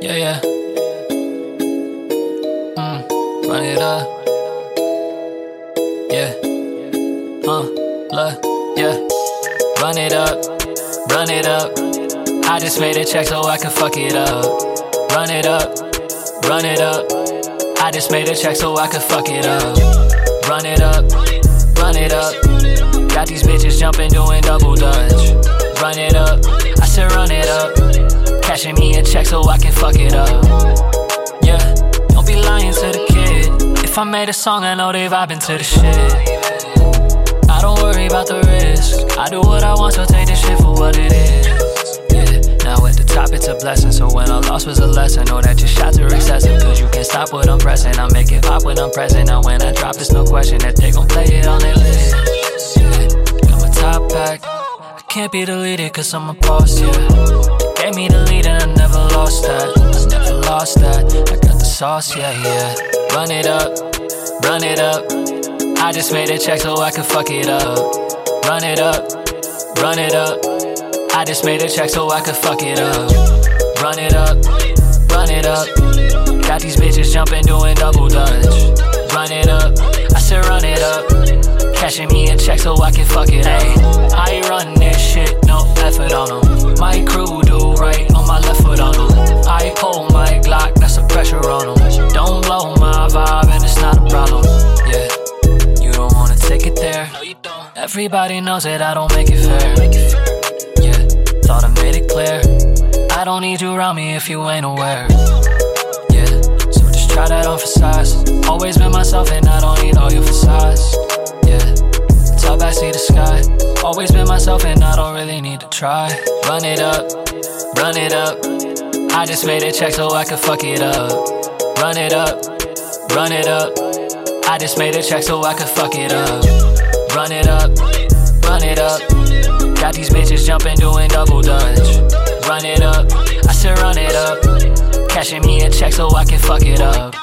Yeah, yeah. Mm, run it up. Yeah. Uh, look, yeah. Run it up, run it up. I just made a check so I can fuck it up. Run it up, run it up. I just made a check so I can fuck it up. Run it up, run it up. Got these bitches jumping, doing double dutch. Run it up, Said run it up. Cashing me a check so I can fuck it up. Yeah, don't be lying to the kid. If I made a song, I know they vibing to the shit. I don't worry about the risk. I do what I want, so take this shit for what it is. Yeah, now at the top, it's a blessing. So when I lost was a lesson, know that your shots are excessive. Cause you can't stop what I'm pressing. I make it pop when I'm present. Now when I drop, it's no question that they gon' play can't be deleted cause I'm a boss, yeah. Gave me the lead and I never lost that. I never lost that. I got the sauce, yeah, yeah. Run it up, run it up. I just made a check so I can fuck it up. Run it up, run it up. I just made a check so I can fuck it up. Run it up, run it up. Got these bitches jumping, doing double dutch. Run it up, I said run it up. Cashing me a check so I can fuck it up. I run this shit, no effort on them. My crew do right on my left foot on them. I pull my Glock, that's the pressure on them. Don't blow my vibe and it's not a problem. Yeah, you don't wanna take it there. Everybody knows that I don't make it fair. Yeah, thought I made it clear. I don't need you around me if you ain't aware. Yeah, so just try that on for size. Always been myself and I I see the sky. Always been myself and I don't really need to try. Run it up, run it up. I just made a check so I could fuck it up. Run it up, run it up. I just made a check so I could fuck it up. Run it up, run it up. Got these bitches jumping, doing double dutch. Run it up, I said run it up. Cashing me a check so I can fuck it up.